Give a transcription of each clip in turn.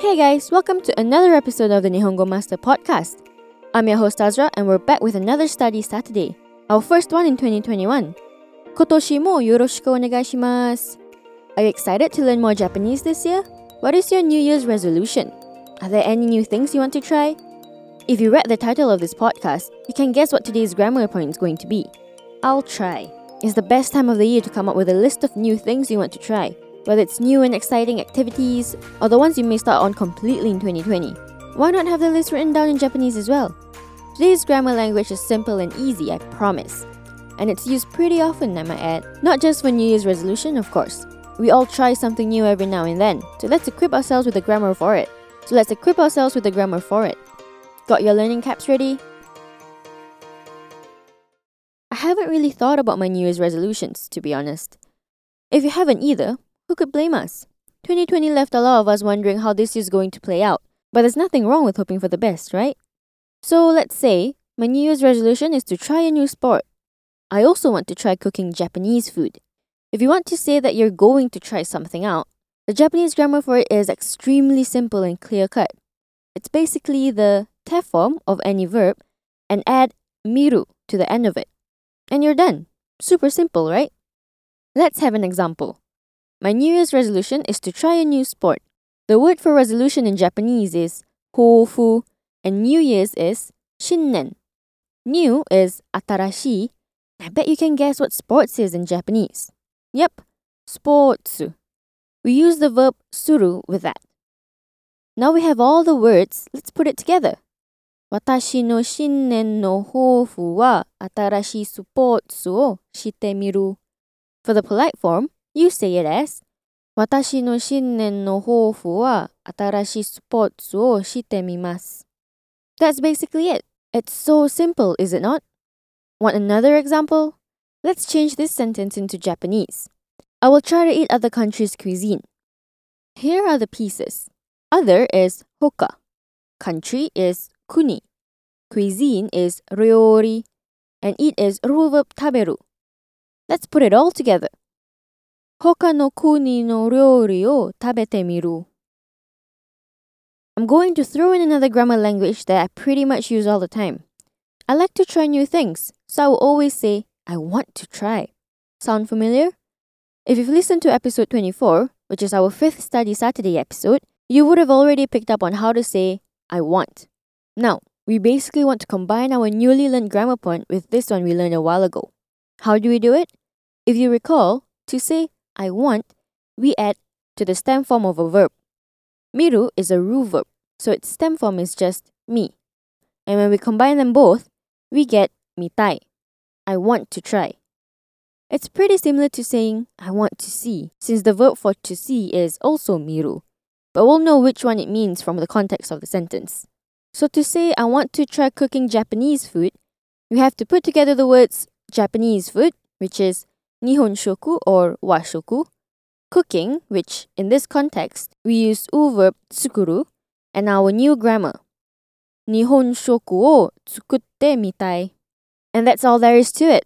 Hey guys, welcome to another episode of the Nihongo Master Podcast. I'm your host Azra and we're back with another study Saturday, our first one in 2021. Kotoshi mo yoroshiku onegaishimasu. Are you excited to learn more Japanese this year? What is your New Year's resolution? Are there any new things you want to try? If you read the title of this podcast, you can guess what today's grammar point is going to be. I'll try. It's the best time of the year to come up with a list of new things you want to try, whether it's new and exciting activities or the ones you may start on completely in 2020. Why not have the list written down in Japanese as well? Today's grammar language is simple and easy, I promise. And it's used pretty often, I might add. Not just for New Year's resolution, of course. We all try something new every now and then, so let's equip ourselves with the grammar for it. So let's equip ourselves with the grammar for it. Got your learning caps ready? I haven't really thought about my New Year's resolutions, to be honest. If you haven't either, who could blame us? 2020 left a lot of us wondering how this year's going to play out, but there's nothing wrong with hoping for the best, right? So let's say my New Year's resolution is to try a new sport. I also want to try cooking Japanese food. If you want to say that you're going to try something out, the Japanese grammar for it is extremely simple and clear cut. It's basically the te form of any verb and add miru to the end of it. And you're done. Super simple, right? Let's have an example. My New Year's resolution is to try a new sport. The word for resolution in Japanese is hofu, and New Year's is shinnen. New is atarashi. I bet you can guess what sports is in Japanese. Yep, sports. We use the verb suru with that. Now we have all the words, let's put it together. 私の新年の抱負は新しいスポーツをしてみる。For the polite form, you say it as 私の新年の抱負は新しいスポーツをしてみます。That's basically it. It's so simple, is it not? Want another example? Let's change this sentence into Japanese. I will try to eat other countries' cuisine. Here are the pieces. Other is hoka. Country is kuni. Cuisine is ryori. And eat is ruverb taberu. Let's put it all together. 他の国の料理を食べてみる。I'm going to throw in another grammar language that I pretty much use all the time. I like to try new things, so I will always say, I want to try. Sound familiar? If you've listened to episode 24, which is our fifth Study Saturday episode, you would have already picked up on how to say, I want. Now, we basically want to combine our newly learned grammar point with this one we learned a while ago. How do we do it? If you recall, to say I want, we add to the stem form of a verb. Miru is a ru verb, so its stem form is just me. And when we combine them both, we get mitai. I want to try. It's pretty similar to saying I want to see, since the verb for to see is also miru. But we'll know which one it means from the context of the sentence. So to say I want to try cooking Japanese food, we have to put together the words Japanese food, which is nihon shoku or washoku, cooking, which in this context we use u verb tsukuru, and our new grammar. Nihon shoku o tsukutte mitai. And that's all there is to it.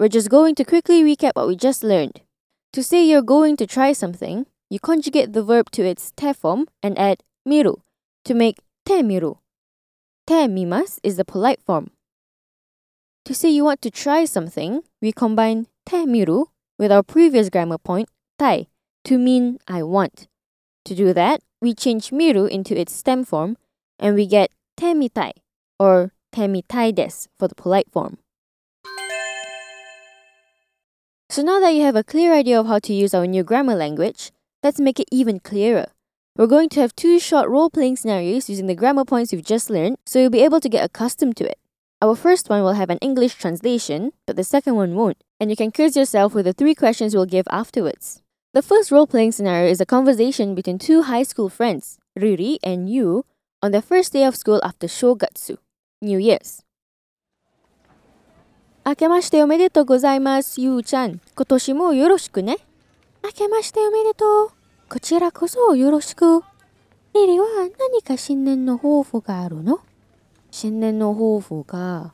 We're just going to quickly recap what we just learned. To say you're going to try something, you conjugate the verb to its te form and add miru to make te miru. Te mimas is the polite form. To say you want to try something, we combine te miru with our previous grammar point, tai, to mean I want. To do that, we change miru into its stem form and we get te mitai or te mitai des for the polite form. So now that you have a clear idea of how to use our new grammar language, let's make it even clearer. We're going to have two short role playing scenarios using the grammar points we've just learned, so you'll be able to get accustomed to it. Our first one will have an English translation, but the second one won't, and you can quiz yourself with the three questions we'll give afterwards. The first role playing scenario is a conversation between two high school friends, Riri and Yu, on their first day of school after Shogatsu, New Year's. 明けましておめでとうございます、ゆうちゃん。今年もよろしくね。明けましておめでとう。こちらこそよろしく。リリは何か新年の抱負があるの新年の抱負が、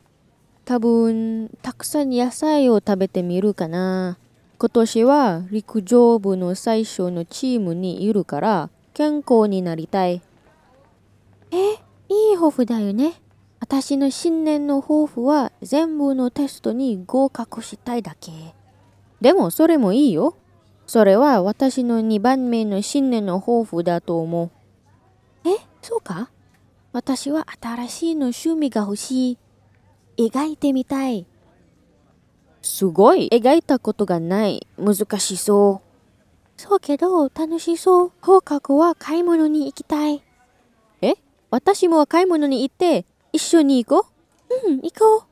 多分、たくさん野菜を食べてみるかな。今年は陸上部の最初のチームにいるから、健康になりたい。え、いい抱負だよね。私の新年の抱負は全部のテストに合格したいだけ。でもそれもいいよ。それは私の2番目の新年の抱負だと思う。え、そうか？私は新しいの趣味が欲しい。描いてみたい。すごい描いたことがない。難しそう。そうけど楽しそう。放課後は買い物に行きたい。え私も買い物に行って一緒に行こううん、行こう。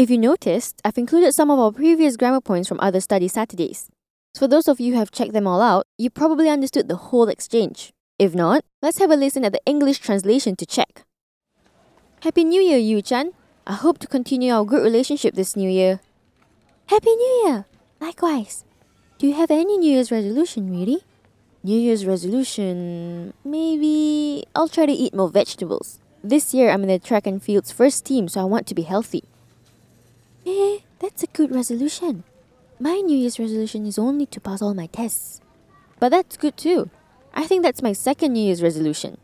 If you noticed, I've included some of our previous grammar points from other study Saturdays. So for those of you who have checked them all out, you probably understood the whole exchange. If not, let's have a listen at the English translation to check. Happy New Year, Yu Chan. I hope to continue our good relationship this new year. Happy New Year! Likewise. Do you have any New Year's resolution, Riri? New Year's resolution? Maybe I'll try to eat more vegetables. This year I'm in the track and field's first team, so I want to be healthy. Eh, that's a good resolution. My New Year's resolution is only to pass all my tests. But that's good too. I think that's my second New Year's resolution.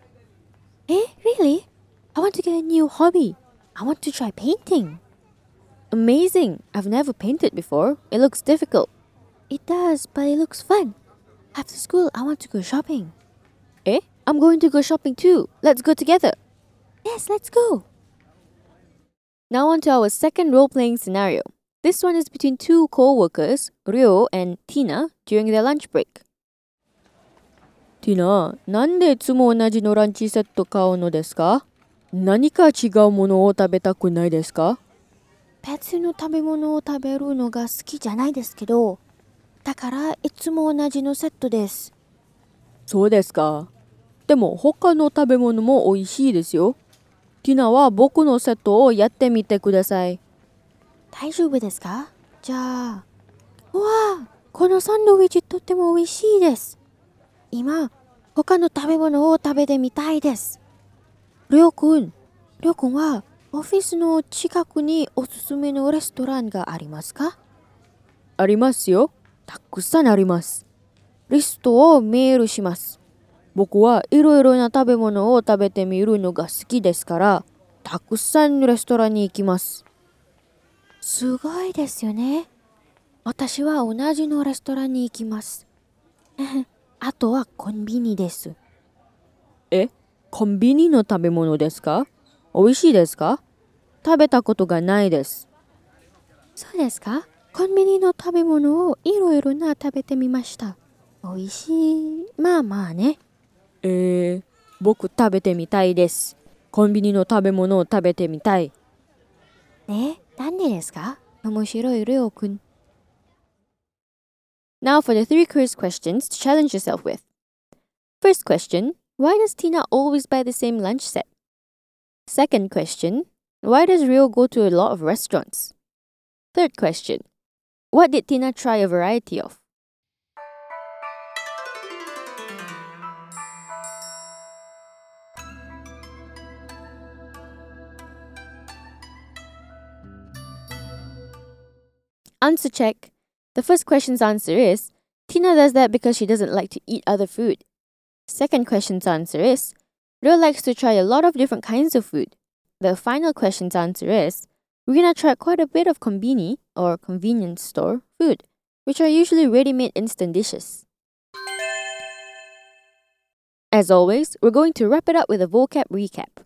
Eh, really? I want to get a new hobby. I want to try painting. Amazing! I've never painted before. It looks difficult. It does, but it looks fun. After school, I want to go shopping. Eh? I'm going to go shopping too. Let's go together. Yes, let's go. Now on to our second role-playing scenario. This one is between two co-workers, Ryo and Tina, during their lunch break. ティナ、なんでいつも同じのランチセット買うのですか？何か違うものを食べたくないですか？別の食べ物を食べるのが好きじゃないですけど、だからいつも同じのセットです。そうですか。でも他の食べ物も美味しいですよ。ティナは僕のセットをやってみてください。大丈夫ですか？じゃあ。うわあ、このサンドイッチとっても美味しいです。今、他の食べ物を食べてみたいです。りょうくん、りょうくんはオフィスの近くにおすすめのレストランがありますか？ありますよ。たくさんあります。リストをメールします。僕はいろいろな食べ物を食べてみるのが好きですから、たくさんレストランに行きます。すごいですよね。私は同じのレストランに行きます。あとはコンビニです。え？コンビニの食べ物ですか？美味しいですか？食べたことがないです。そうですか？コンビニの食べ物をいろいろな食べてみました。美味しい。まあまあね。えー、僕食べてみたいです。コンビニの食べ物を食べてみたい。ね？なんでですか？面白いりょうくん。Now for the three quiz questions to challenge yourself with. First question Why does Tina always buy the same lunch set? Second question Why does Ryo go to a lot of restaurants? Third question what did Tina try a variety of? Answer check. The first question's answer is Tina does that because she doesn't like to eat other food. Second question's answer is Ryo likes to try a lot of different kinds of food. The final question's answer is Rina tried quite a bit of konbini, or convenience store, food, which are usually ready-made instant dishes. As always, we're going to wrap it up with a vocab recap.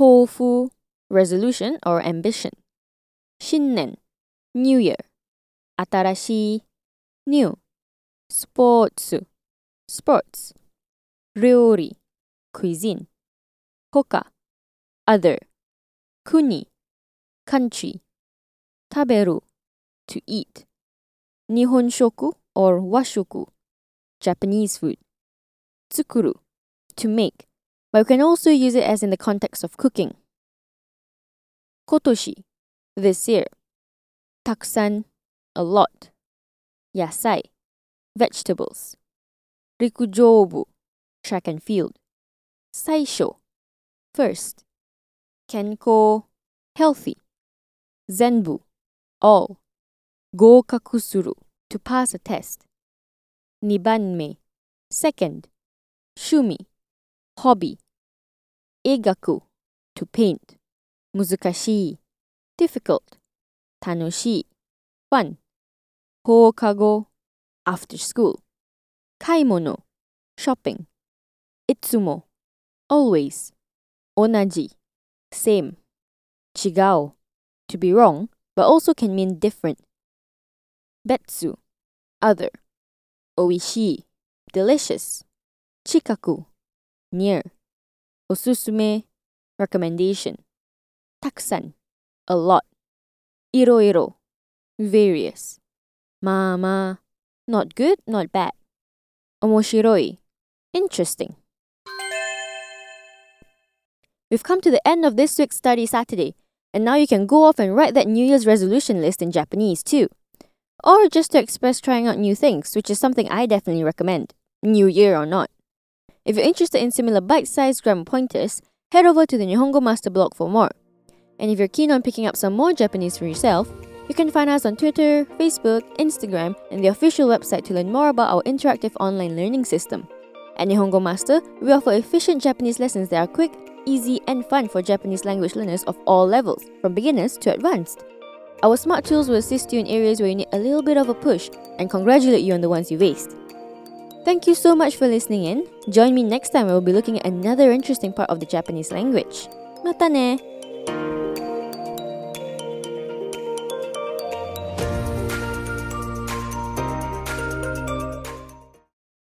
Hofu, resolution or ambition. Shinnen, new year. Atarashi, new. Sports, sports. Ryori, cuisine. Hoka, other. Kuni, country, taberu, to eat. Nihon shoku or washoku, Japanese food. Tsukuru, to make, but you can also use it as in the context of cooking. Kotoshi, this year. Takusan, a lot. Yasai, vegetables. Rikujobu, track and field. Saisho, first. Kenko, healthy. Zenbu, all. Gokakusuru, to pass a test. Nibanme, second. Shumi, hobby. egaku to paint. Muzukashii, difficult. Tanoshii, fun. Houkago, after school. Kaimono, shopping. Itsumo, always. Onaji, same. Chigau, to be wrong, but also can mean different. Betsu, other. Oishii, delicious. Chikaku, near. Osusume, recommendation. Takusan, a lot. Iroiro, various. Mama, not good, not bad. Omoshiroi, interesting. We've come to the end of this week's Study Saturday, and now you can go off and write that New Year's resolution list in Japanese too. Or just to express trying out new things, which is something I definitely recommend, New Year or not. If you're interested in similar bite sized grammar pointers, head over to the Nihongo Master blog for more. And if you're keen on picking up some more Japanese for yourself, you can find us on Twitter, Facebook, Instagram, and the official website to learn more about our interactive online learning system. At Nihongo Master, we offer efficient Japanese lessons that are quick, easy, and fun for Japanese language learners of all levels, from beginners to advanced. Our smart tools will assist you in areas where you need a little bit of a push and congratulate you on the ones you've aced. Thank you so much for listening in. Join me next time where we'll be looking at another interesting part of the Japanese language. Mata ne!